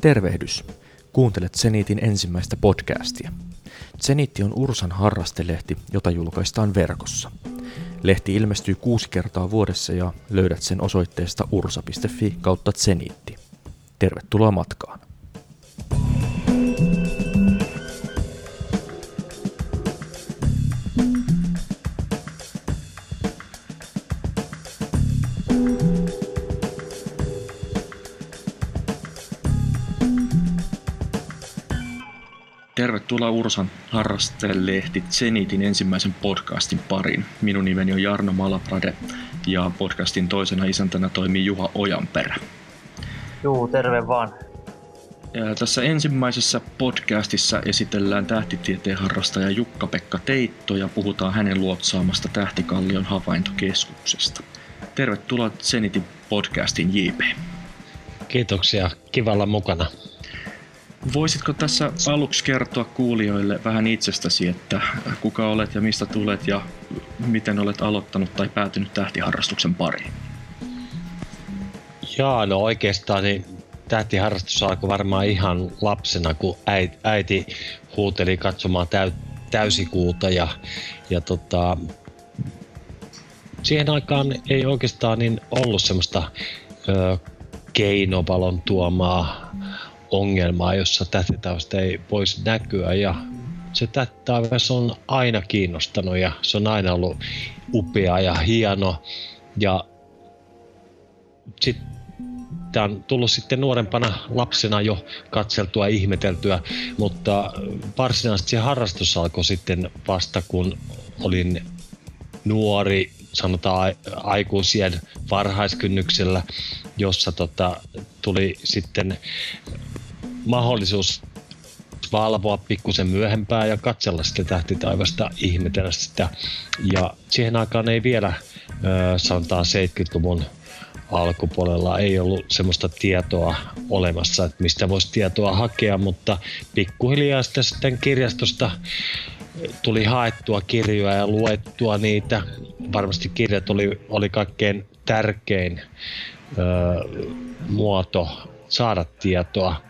Tervehdys. Kuuntelet Zenitin ensimmäistä podcastia. Zenitti on Ursan harrastelehti, jota julkaistaan verkossa. Lehti ilmestyy kuusi kertaa vuodessa ja löydät sen osoitteesta ursa.fi kautta Zenitti. Tervetuloa matkaan. Tervetuloa Ursan harrastelehti Zenitin ensimmäisen podcastin pariin. Minun nimeni on Jarno Malaprade ja podcastin toisena isäntänä toimii Juha Ojanperä. Juu, terve vaan. Ja tässä ensimmäisessä podcastissa esitellään tähtitieteen harrastaja Jukka-Pekka Teitto ja puhutaan hänen luotsaamasta Tähtikallion havaintokeskuksesta. Tervetuloa Zenitin podcastin JP. Kiitoksia, kivalla mukana. Voisitko tässä aluksi kertoa kuulijoille vähän itsestäsi, että kuka olet ja mistä tulet ja miten olet aloittanut tai päätynyt tähtiharrastuksen pariin? Jaa, no oikeastaan niin tähtiharrastus alkoi varmaan ihan lapsena, kun äiti, äiti huuteli katsomaan täy, täysikuuta ja, ja tota, siihen aikaan ei oikeastaan niin ollut semmoista ö, keinovalon tuomaa ongelmaa, jossa tähtitausta ei voisi näkyä. Ja se tähtitaivas on aina kiinnostanut ja se on aina ollut upea ja hieno. Ja sitten Tämä on tullut sitten nuorempana lapsena jo katseltua ja ihmeteltyä, mutta varsinaisesti se harrastus alkoi sitten vasta kun olin nuori, sanotaan aikuisien varhaiskynnyksellä, jossa tota, tuli sitten mahdollisuus valvoa pikkusen myöhempää ja katsella sitä tähtitaivasta, ihmetellä sitä. Ja siihen aikaan ei vielä, sanotaan 70-luvun alkupuolella ei ollut semmoista tietoa olemassa, että mistä voisi tietoa hakea, mutta pikkuhiljaa sitten, sitten kirjastosta tuli haettua kirjoja ja luettua niitä. Varmasti kirjat oli, oli kaikkein tärkein ö, muoto saada tietoa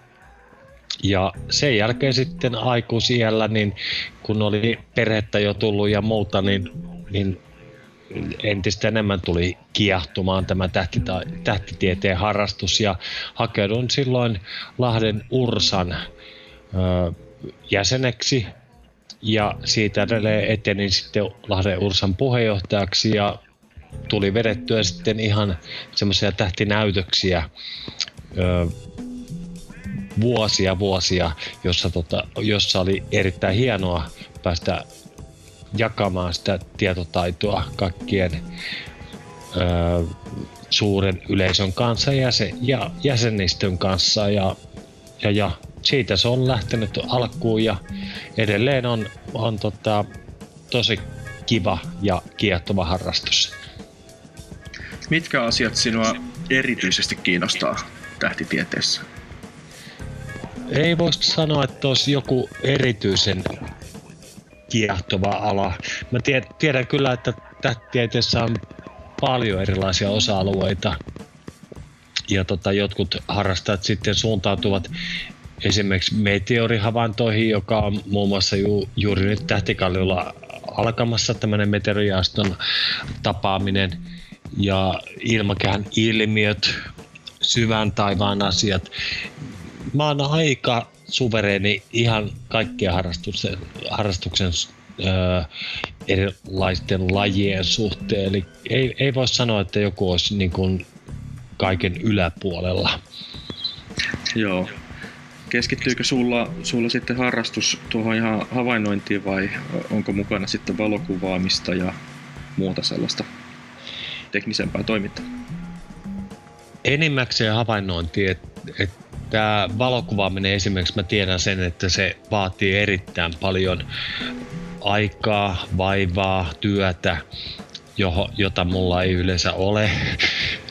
ja sen jälkeen sitten aikuisiellä, niin kun oli perhettä jo tullut ja muuta, niin, niin entistä enemmän tuli kiehtumaan tämä tähtitieteen harrastus. Ja hakeudun silloin Lahden Ursan ö, jäseneksi. Ja siitä edelleen etenin sitten Lahden Ursan puheenjohtajaksi ja tuli vedettyä sitten ihan semmoisia tähtinäytöksiä ö, vuosia vuosia, jossa, tota, jossa oli erittäin hienoa päästä jakamaan sitä tietotaitoa kaikkien ö, suuren yleisön kanssa ja, se, ja jäsenistön kanssa ja, ja, ja siitä se on lähtenyt alkuun ja edelleen on, on tota, tosi kiva ja kiehtova harrastus. Mitkä asiat sinua erityisesti kiinnostaa tähtitieteessä? Ei voisi sanoa, että olisi joku erityisen kiehtova ala. Mä tiedän kyllä, että tähtitieteessä on paljon erilaisia osa-alueita ja tota, jotkut harrastajat sitten suuntautuvat esimerkiksi meteorihavaintoihin, joka on muun muassa ju, juuri nyt tähtikalliolla alkamassa tämmöinen meteoriaston tapaaminen ja ilmakehän ilmiöt, syvän taivaan asiat mä oon aika suvereeni ihan kaikkien harrastuksen, harrastuksen öö, erilaisten lajien suhteen. Eli ei, ei voi sanoa, että joku olisi niin kuin kaiken yläpuolella. Joo. Keskittyykö sulla, sulla sitten harrastus tuohon ihan havainnointiin vai onko mukana sitten valokuvaamista ja muuta sellaista teknisempää toimintaa? Enimmäkseen havainnointi, että et Tämä valokuvaaminen esimerkiksi, mä tiedän sen, että se vaatii erittäin paljon aikaa, vaivaa, työtä, johon, jota mulla ei yleensä ole.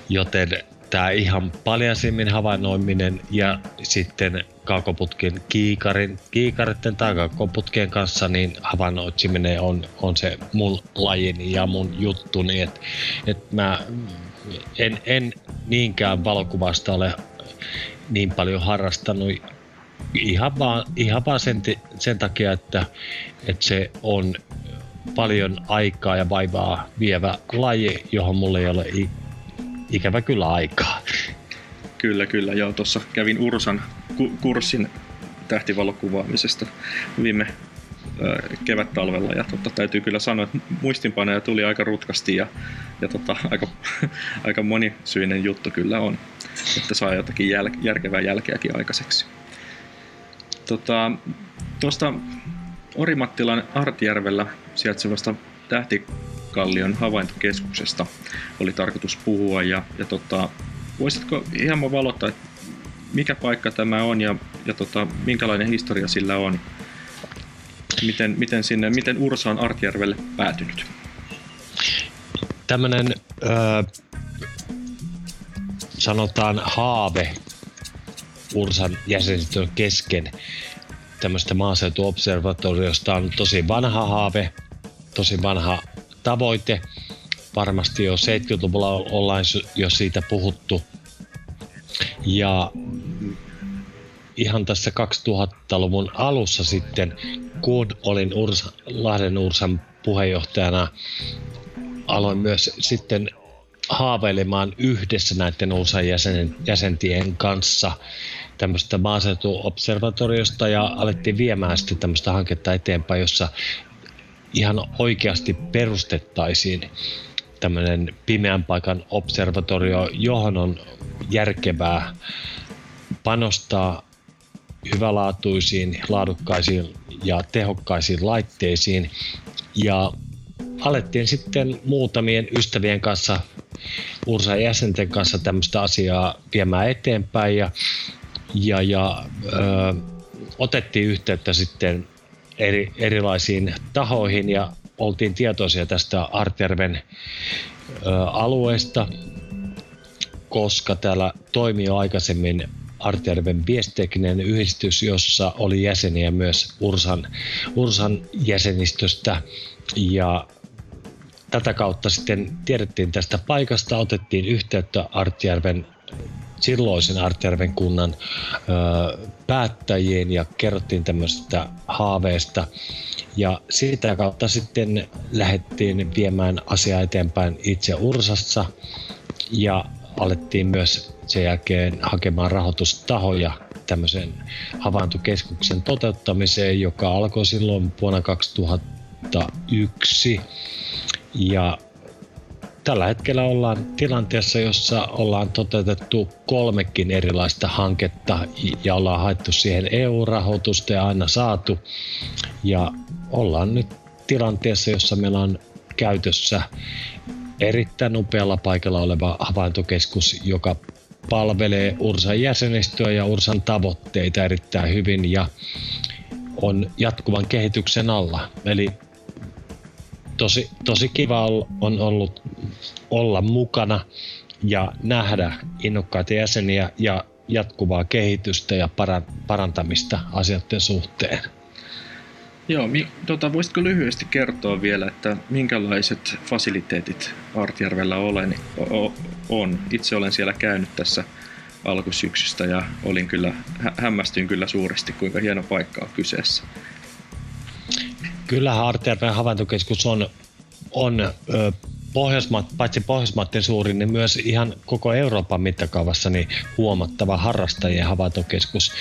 Joten tämä ihan paljasimmin havainnoiminen ja sitten kaakoputkin kiikarin, kiikaritten tai kaakoputkien kanssa niin havainnoitsiminen on, on se mun lajini ja mun juttuni. Et, et mä en, en niinkään valokuvasta ole niin paljon harrastanut ihan vaan, ihan vaan sen, sen takia, että, että se on paljon aikaa ja vaivaa vievä laji, johon mulla ei ole ikävä kyllä aikaa. Kyllä, kyllä. Joo, tuossa kävin Ursan ku- kurssin tähtivalokuvaamisesta viime kevät-talvella ja tota, täytyy kyllä sanoa, että muistinpanoja tuli aika rutkasti ja, ja tota, aika, aika monisyinen juttu kyllä on, että saa jotakin jäl, järkevää jälkeäkin aikaiseksi. Tota, tuosta Orimattilan Artjärvellä sijaitsevasta tähtikallion havaintokeskuksesta oli tarkoitus puhua ja, ja tota, voisitko hieman valottaa, että mikä paikka tämä on ja, ja tota, minkälainen historia sillä on? Miten, miten, sinne, miten Ursa on Artjärvelle päätynyt? Tämmöinen äh, sanotaan haave Ursan jäsenistön kesken tämmöistä maaseutuobservatoriosta on tosi vanha haave, tosi vanha tavoite. Varmasti jo 70-luvulla ollaan jo siitä puhuttu. Ja ihan tässä 2000-luvun alussa sitten, kun olin Ursa, Lahden Ursan puheenjohtajana, aloin myös sitten haaveilemaan yhdessä näiden Ursan jäsen, jäsentien kanssa tämmöistä maaseutuobservatoriosta ja alettiin viemään sitten tämmöistä hanketta eteenpäin, jossa ihan oikeasti perustettaisiin tämmöinen pimeän paikan observatorio, johon on järkevää panostaa hyvälaatuisiin, laadukkaisiin ja tehokkaisiin laitteisiin. Ja alettiin sitten muutamien ystävien kanssa, Ursa jäsenten kanssa tämmöistä asiaa viemään eteenpäin ja, ja, ja ö, otettiin yhteyttä sitten eri, erilaisiin tahoihin ja oltiin tietoisia tästä Artjärven ö, alueesta, koska täällä toimi jo aikaisemmin Artjärven viestekninen yhdistys, jossa oli jäseniä myös Ursan, Ursan jäsenistöstä ja tätä kautta sitten tiedettiin tästä paikasta, otettiin yhteyttä Artjärven silloisen Artjärven kunnan ö, päättäjiin ja kerrottiin tämmöistä haaveesta. Ja siitä kautta sitten lähdettiin viemään asiaa eteenpäin itse Ursassa ja alettiin myös sen jälkeen hakemaan rahoitustahoja tämmöisen havaintokeskuksen toteuttamiseen, joka alkoi silloin vuonna 2001. Ja tällä hetkellä ollaan tilanteessa, jossa ollaan toteutettu kolmekin erilaista hanketta ja ollaan haettu siihen EU-rahoitusta ja aina saatu. Ja ollaan nyt tilanteessa, jossa meillä on käytössä erittäin upealla paikalla oleva havaintokeskus, joka palvelee Ursan jäsenistöä ja Ursan tavoitteita erittäin hyvin ja on jatkuvan kehityksen alla. Eli tosi, tosi kiva on ollut olla mukana ja nähdä innokkaita jäseniä ja jatkuvaa kehitystä ja parantamista asioiden suhteen. Joo, mi, tota, voisitko lyhyesti kertoa vielä, että minkälaiset fasiliteetit Artjärvellä olen, o, on? Itse olen siellä käynyt tässä alkusyksystä ja olin kyllä, hä, hämmästyin kyllä suuresti, kuinka hieno paikka on kyseessä. Kyllähän Artjärven havaintokeskus on, on ö, Pohjoismaat, paitsi Pohjoismaiden suurin, niin myös ihan koko Euroopan mittakaavassa niin huomattava harrastajien havaintokeskus.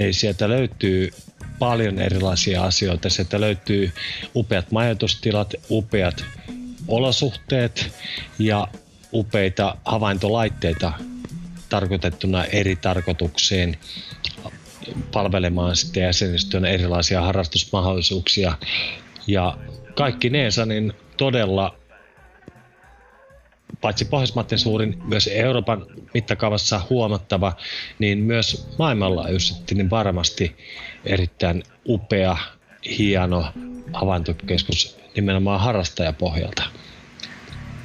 Eli sieltä löytyy paljon erilaisia asioita. Sieltä löytyy upeat majoitustilat, upeat olosuhteet ja upeita havaintolaitteita tarkoitettuna eri tarkoituksiin palvelemaan sitten jäsenistön erilaisia harrastusmahdollisuuksia. Ja kaikki neensä niin todella paitsi Pohjoismaiden suurin, myös Euroopan mittakaavassa huomattava, niin myös maailmanlaajuisesti niin varmasti erittäin upea, hieno havaintokeskus nimenomaan harrastajapohjalta.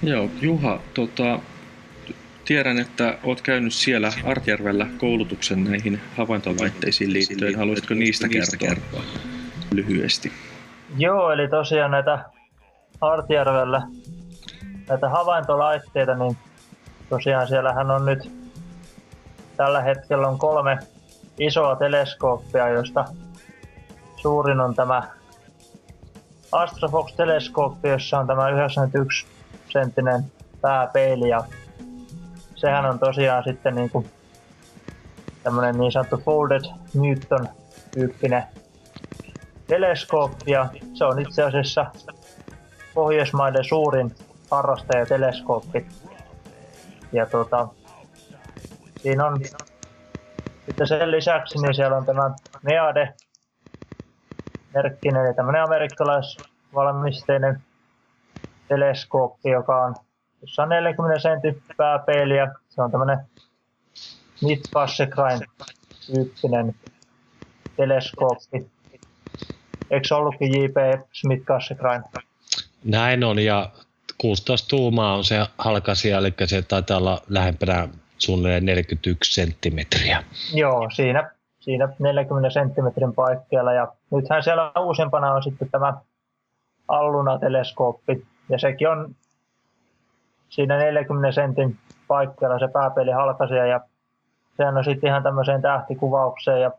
Joo, Juha, tota, tiedän, että olet käynyt siellä Artjärvellä koulutuksen näihin havaintolaitteisiin liittyen. Haluaisitko niistä kertoa lyhyesti? Joo, eli tosiaan näitä Artjärvellä näitä havaintolaitteita, niin tosiaan siellähän on nyt tällä hetkellä on kolme isoa teleskooppia, joista suurin on tämä Astrofox-teleskooppi, jossa on tämä 91 senttinen pääpeili ja sehän on tosiaan sitten niin kuin tämmöinen niin sanottu folded Newton tyyppinen teleskooppi ja se on itse asiassa Pohjoismaiden suurin harrastajateleskooppi. Ja tota, siinä on sitten sen lisäksi niin siellä on tämä Meade merkkinen, eli tämmöinen amerikkalaisvalmisteinen teleskooppi, joka on jossa on 40 sentin pääpeili ja se on tämmöinen Midcassegrain tyyppinen teleskooppi. Eikö ollutkin J.P. Smith Cassegrain? Näin on ja 16 tuumaa on se halkasia, eli se taitaa olla lähempänä suunnilleen 41 senttimetriä. Joo, siinä, siinä 40 senttimetrin paikkeilla. Ja nythän siellä uusempana on sitten tämä Alluna-teleskooppi, ja sekin on siinä 40 sentin paikkeilla se pääpeli halkasia, ja sehän on sitten ihan tämmöiseen tähtikuvaukseen ja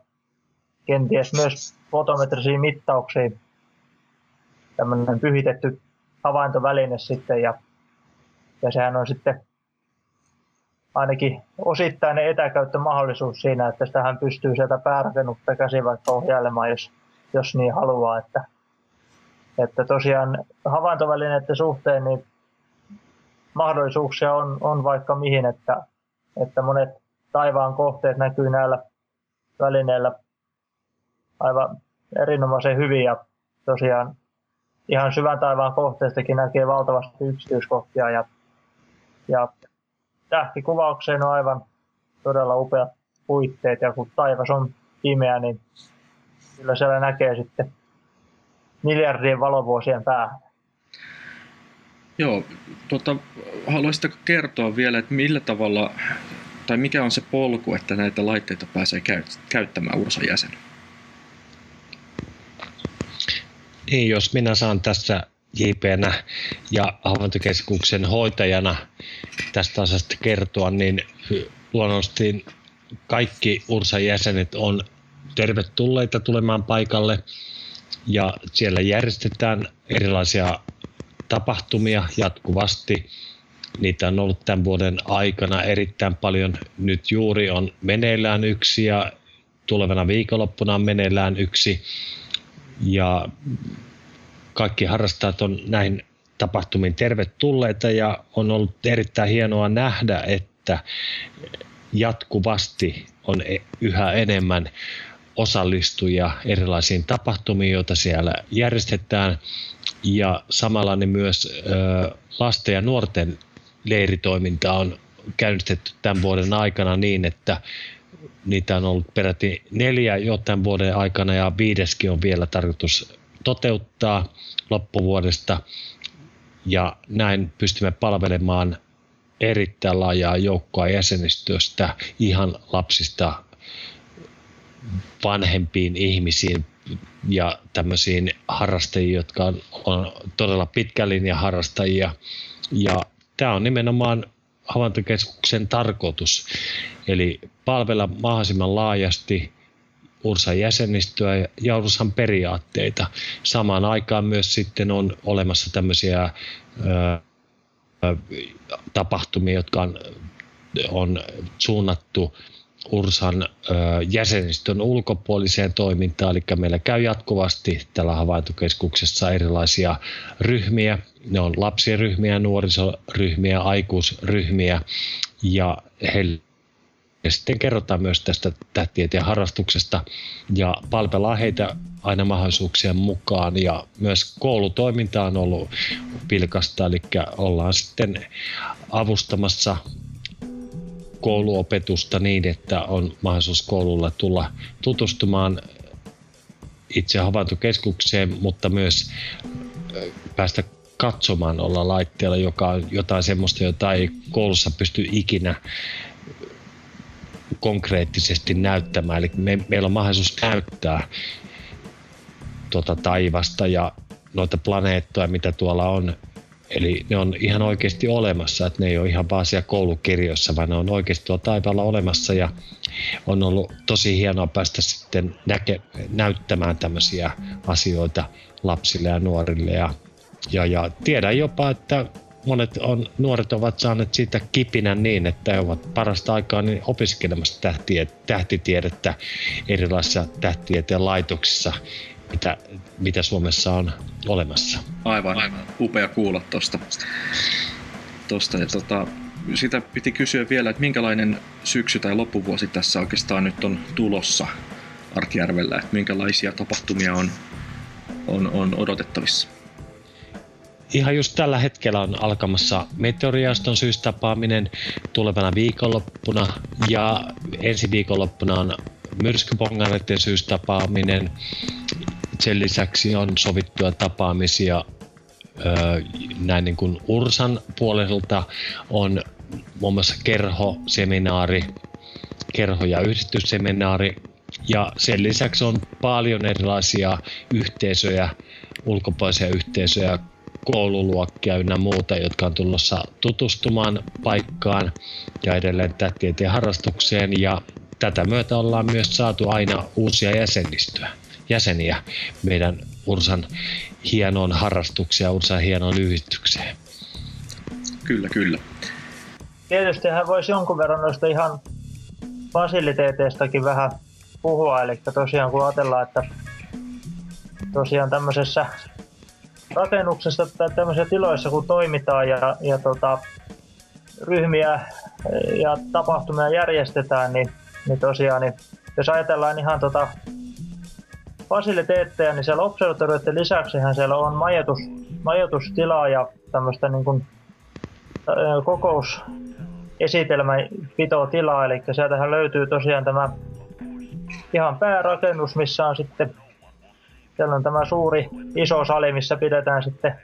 kenties myös fotometrisiin mittauksiin tämmöinen pyhitetty havaintoväline sitten ja, ja sehän on sitten ainakin osittainen etäkäyttömahdollisuus siinä, että sitähän pystyy sieltä päärakennutta käsi vaikka ohjailemaan, jos, jos niin haluaa. Että, että tosiaan havaintovälineiden suhteen niin mahdollisuuksia on, on vaikka mihin, että, että monet taivaan kohteet näkyy näillä välineillä aivan erinomaisen hyvin ja tosiaan ihan syvän taivaan kohteestakin näkee valtavasti yksityiskohtia ja, ja tähtikuvaukseen on aivan todella upeat puitteet ja kun taivas on pimeä, niin kyllä siellä näkee sitten miljardien valovuosien päähän. Joo, tota, haluaisitko kertoa vielä, että millä tavalla tai mikä on se polku, että näitä laitteita pääsee käyttämään Ursan jäsen? Niin, jos minä saan tässä JPnä ja havaintokeskuksen hoitajana tästä asiasta kertoa, niin luonnollisesti kaikki Ursan jäsenet on tervetulleita tulemaan paikalle ja siellä järjestetään erilaisia tapahtumia jatkuvasti. Niitä on ollut tämän vuoden aikana erittäin paljon. Nyt juuri on meneillään yksi ja tulevana viikonloppuna on meneillään yksi ja kaikki harrastajat on näihin tapahtumiin tervetulleita ja on ollut erittäin hienoa nähdä, että jatkuvasti on e- yhä enemmän osallistujia erilaisiin tapahtumiin, joita siellä järjestetään. Ja samalla ne myös lasten ja nuorten leiritoiminta on käynnistetty tämän vuoden aikana niin, että Niitä on ollut peräti neljä jo tämän vuoden aikana ja viideskin on vielä tarkoitus toteuttaa loppuvuodesta. Ja näin pystymme palvelemaan erittäin laajaa joukkoa jäsenistöstä ihan lapsista vanhempiin ihmisiin ja tämmöisiin harrastajiin, jotka on, on todella pitkän linjan harrastajia. Ja tämä on nimenomaan havaintokeskuksen tarkoitus, eli palvella mahdollisimman laajasti Ursan jäsenistöä ja Ursan periaatteita. Samaan aikaan myös sitten on olemassa tämmöisiä ö, tapahtumia, jotka on, on suunnattu Ursan ö, jäsenistön ulkopuoliseen toimintaan, eli meillä käy jatkuvasti tällä havaintokeskuksessa erilaisia ryhmiä. Ne on lapsiryhmiä, nuorisoryhmiä, aikuisryhmiä ja heille ja sitten kerrotaan myös tästä tähtitieteen harrastuksesta. Ja palvellaan heitä aina mahdollisuuksien mukaan. Ja myös koulutoiminta on ollut pilkasta, eli ollaan sitten avustamassa kouluopetusta niin, että on mahdollisuus koululla tulla tutustumaan itse havaintokeskukseen, mutta myös päästä katsomaan olla laitteella, joka on jotain semmoista, jota ei koulussa pysty ikinä konkreettisesti näyttämään. Eli me, meillä on mahdollisuus näyttää tuota taivasta ja noita planeettoja, mitä tuolla on. Eli ne on ihan oikeasti olemassa, että ne ei ole ihan vaan siellä koulukirjoissa, vaan ne on oikeasti tuolla taivaalla olemassa ja on ollut tosi hienoa päästä sitten näke, näyttämään tämmöisiä asioita lapsille ja nuorille ja, ja, ja tiedän jopa, että monet on, nuoret ovat saaneet siitä kipinän niin, että he ovat parasta aikaa niin opiskelemassa tähtiä, tähtitiedettä erilaisissa tähtitieteen laitoksissa, mitä, mitä Suomessa on olemassa. Aivan, Aivan. upea kuulla tuosta. Tosta, tota, sitä piti kysyä vielä, että minkälainen syksy tai loppuvuosi tässä oikeastaan nyt on tulossa Arkijärvellä, että minkälaisia tapahtumia on, on, on odotettavissa? Ihan just tällä hetkellä on alkamassa meteoriaston syystapaaminen tulevana viikonloppuna ja ensi viikonloppuna on myrskypongareiden syystapaaminen. Sen lisäksi on sovittuja tapaamisia näin niin kuin Ursan puolelta on muun muassa kerhoseminaari, kerho- ja yhdistysseminaari ja sen lisäksi on paljon erilaisia yhteisöjä, ulkopuolisia yhteisöjä, koululuokkia ynnä muuta, jotka on tulossa tutustumaan paikkaan ja edelleen tieteen harrastukseen ja tätä myötä ollaan myös saatu aina uusia jäsenistöä, jäseniä meidän Ursan hienoon harrastuksia, Ursan hienoon yhdistykseen. Kyllä, kyllä. Tietysti hän voisi jonkun verran noista ihan fasiliteeteistakin vähän puhua, eli tosiaan kun ajatellaan, että tosiaan tämmöisessä rakennuksessa tai tämmöisissä tiloissa, kun toimitaan ja, ja tota, ryhmiä ja tapahtumia järjestetään, niin, niin tosiaan, niin jos ajatellaan ihan tota fasiliteetteja, niin siellä observatorioiden lisäksihän siellä on majoitus, majoitustilaa ja tämmöistä niin kuin, kokous tilaa, eli sieltähän löytyy tosiaan tämä ihan päärakennus, missä on sitten siellä on tämä suuri iso sali, missä pidetään sitten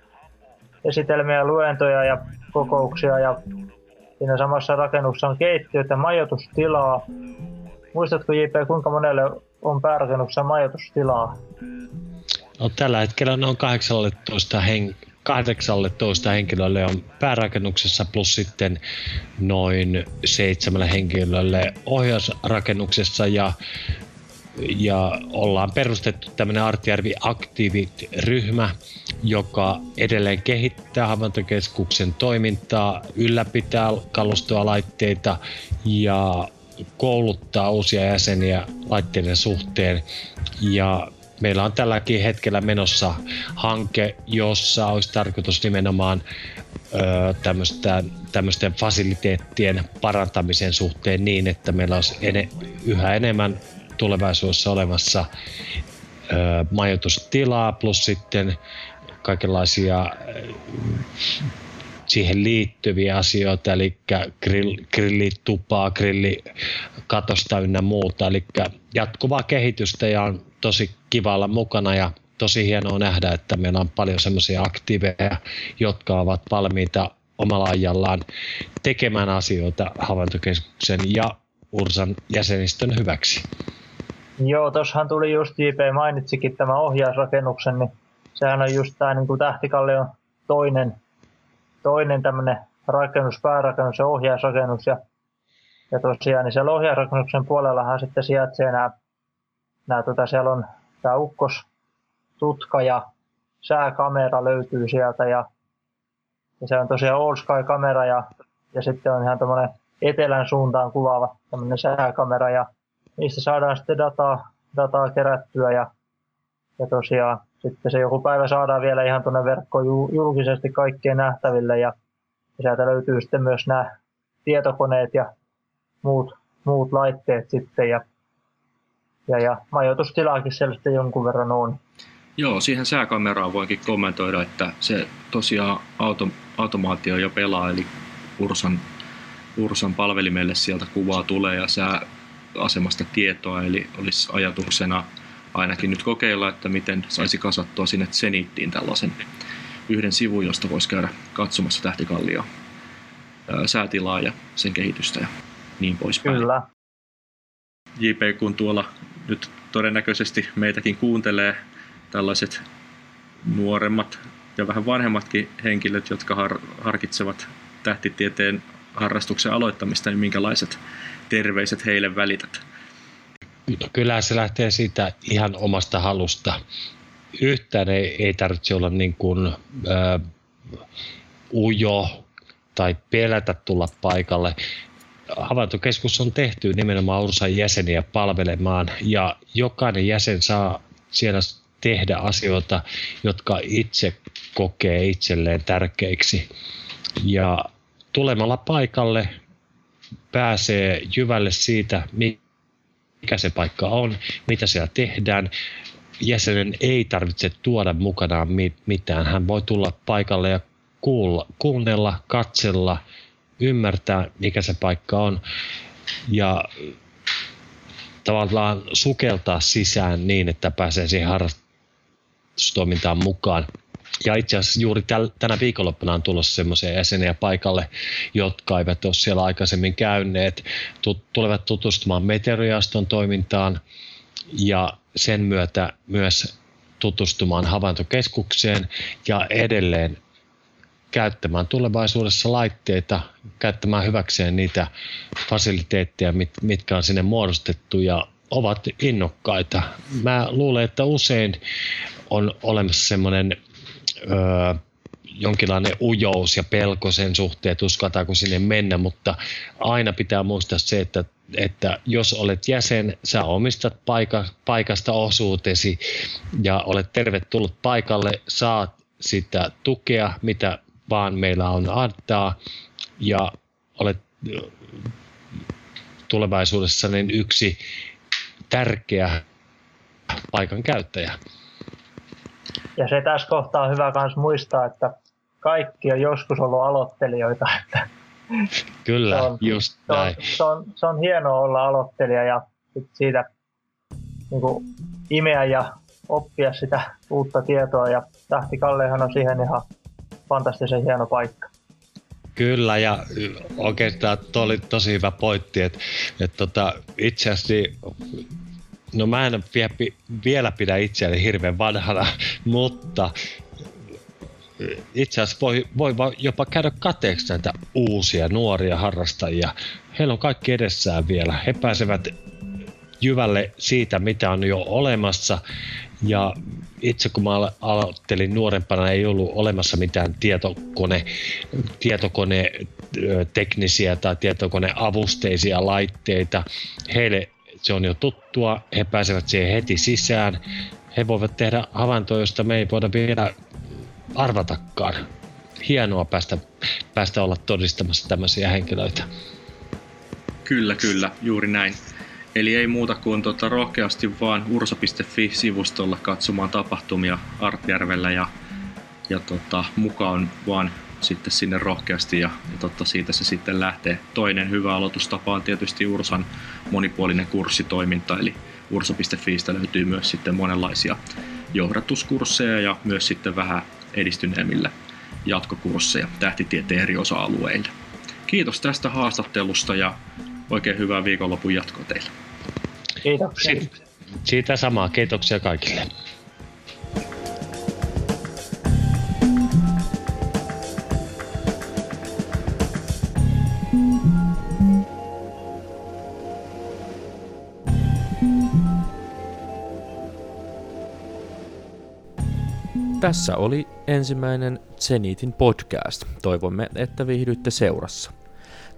esitelmiä, luentoja ja kokouksia ja siinä samassa rakennuksessa on keittiöitä, majoitustilaa. Muistatko JP, kuinka monelle on päärakennuksessa majoitustilaa? No, tällä hetkellä noin 18 hen- 18 henkilölle on päärakennuksessa plus sitten noin seitsemälle henkilölle ohjausrakennuksessa ja ja ollaan perustettu tämmöinen Artjärvi Activit-ryhmä, joka edelleen kehittää havaintokeskuksen toimintaa, ylläpitää kalustoa, laitteita ja kouluttaa uusia jäseniä laitteiden suhteen. Ja meillä on tälläkin hetkellä menossa hanke, jossa olisi tarkoitus nimenomaan tämmöisten fasiliteettien parantamisen suhteen niin, että meillä olisi ene, yhä enemmän tulevaisuudessa olemassa ö, majoitustilaa plus sitten kaikenlaisia siihen liittyviä asioita, eli grill, grillitupaa, grillikatosta ynnä muuta. Eli jatkuvaa kehitystä ja on tosi kiva olla mukana ja tosi hienoa nähdä, että meillä on paljon semmoisia aktiiveja, jotka ovat valmiita omalla ajallaan tekemään asioita havaintokeskuksen ja Ursan jäsenistön hyväksi. Joo, tuossahan tuli just JP mainitsikin tämä ohjausrakennuksen, niin sehän on just tämä niin Tähtikallion toinen, toinen tämmöinen rakennus, päärakennus ja ohjausrakennus. Ja, ja tosiaan niin siellä ohjausrakennuksen puolellahan sitten sijaitsee nämä, nämä tota, siellä on tämä ukkos, tutka ja sääkamera löytyy sieltä ja, ja se on tosiaan All Sky-kamera ja, ja sitten on ihan tämmöinen etelän suuntaan kuvaava tämmöinen sääkamera ja niistä saadaan sitten dataa, dataa kerättyä ja, ja tosiaan sitten se joku päivä saadaan vielä ihan tuonne verkkoon julkisesti kaikkien nähtäville ja, ja sieltä löytyy sitten myös nämä tietokoneet ja muut, muut laitteet sitten ja, ja, ja majoitustilaakin siellä sitten jonkun verran on. Joo, siihen sääkameraan voinkin kommentoida, että se tosiaan auto, automaatio jo pelaa, eli Ursan, Ursan palvelimelle sieltä kuvaa tulee ja sää asemasta tietoa, eli olisi ajatuksena ainakin nyt kokeilla, että miten saisi kasattua sinne Zenittiin tällaisen yhden sivun, josta voisi käydä katsomassa Tähtikallio säätilaa ja sen kehitystä ja niin poispäin. Kyllä. JP, kun tuolla nyt todennäköisesti meitäkin kuuntelee tällaiset nuoremmat ja vähän vanhemmatkin henkilöt, jotka har- harkitsevat tähtitieteen harrastuksen aloittamista, niin minkälaiset terveiset heille välität? No, kyllä se lähtee siitä ihan omasta halusta. Yhtään ei, ei tarvitse olla niin kuin, äh, ujo tai pelätä tulla paikalle. Havaintokeskus on tehty nimenomaan Ursan jäseniä palvelemaan ja jokainen jäsen saa siellä tehdä asioita, jotka itse kokee itselleen tärkeiksi. Ja tulemalla paikalle pääsee jyvälle siitä, mikä se paikka on, mitä siellä tehdään. Jäsenen ei tarvitse tuoda mukanaan mitään. Hän voi tulla paikalle ja kuulla, kuunnella, katsella, ymmärtää, mikä se paikka on ja tavallaan sukeltaa sisään niin, että pääsee siihen harrastustoimintaan mukaan. Ja itse asiassa juuri täl, tänä viikonloppuna on tulossa semmoisia jäseniä paikalle, jotka eivät ole siellä aikaisemmin käyneet, tulevat tutustumaan meteoriaston toimintaan ja sen myötä myös tutustumaan havaintokeskukseen ja edelleen käyttämään tulevaisuudessa laitteita, käyttämään hyväkseen niitä fasiliteetteja, mit, mitkä on sinne muodostettu ja ovat innokkaita. Mä luulen, että usein on olemassa semmoinen öö, jonkinlainen ujous ja pelko sen suhteen, että uskaltaako sinne mennä, mutta aina pitää muistaa se, että, että jos olet jäsen, sä omistat paika, paikasta osuutesi ja olet tervetullut paikalle, saat sitä tukea, mitä vaan meillä on antaa ja olet tulevaisuudessa niin yksi tärkeä paikan käyttäjä. Ja se tässä kohtaa on hyvä myös muistaa, että kaikki on joskus ollut aloittelijoita. Että Kyllä, se on, just se on, Se on, se on hienoa olla aloittelija ja siitä niin kuin, imeä ja oppia sitä uutta tietoa. Ja Tähti Kallehan on siihen ihan fantastisen hieno paikka. Kyllä, ja oikeastaan tuo oli tosi hyvä pointti, että, että tota, itse asiassa no mä en vie, vielä pidä itseäni hirveän vanhana, mutta itse asiassa voi, voi jopa käydä kateeksi näitä uusia nuoria harrastajia. Heillä on kaikki edessään vielä. He pääsevät jyvälle siitä, mitä on jo olemassa ja itse kun mä aloittelin nuorempana, ei ollut olemassa mitään tietokone, tietokone teknisiä tai tietokoneavusteisia laitteita. Heille se on jo tuttua, he pääsevät siihen heti sisään. He voivat tehdä havaintoja, joista me ei voida vielä arvatakaan. Hienoa päästä, päästä olla todistamassa tämmöisiä henkilöitä. Kyllä, kyllä, juuri näin. Eli ei muuta kuin tota, rohkeasti vaan ursa.fi-sivustolla katsomaan tapahtumia Artjärvellä ja, ja tota, mukaan vaan sitten sinne rohkeasti ja, ja totta, siitä se sitten lähtee. Toinen hyvä aloitustapa on tietysti Ursan monipuolinen kurssitoiminta, eli ursa.fiistä löytyy myös sitten monenlaisia johdatuskursseja ja myös sitten vähän edistyneemmillä jatkokursseja tähtitieteen eri osa-alueille. Kiitos tästä haastattelusta ja oikein hyvää viikonlopun jatkoa teille. Kiitoksia. Siitä samaa. Kiitoksia kaikille. Tässä oli ensimmäinen Zenitin podcast. Toivomme, että viihdyitte seurassa.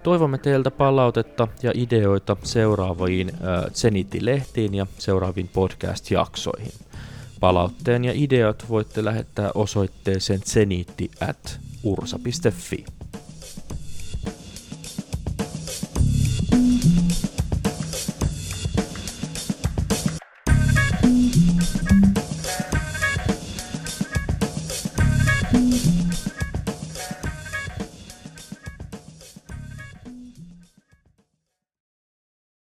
Toivomme teiltä palautetta ja ideoita seuraaviin Zeniti-lehtiin ja seuraaviin podcast-jaksoihin. Palautteen ja ideat voitte lähettää osoitteeseen zenitti at ursa.fi.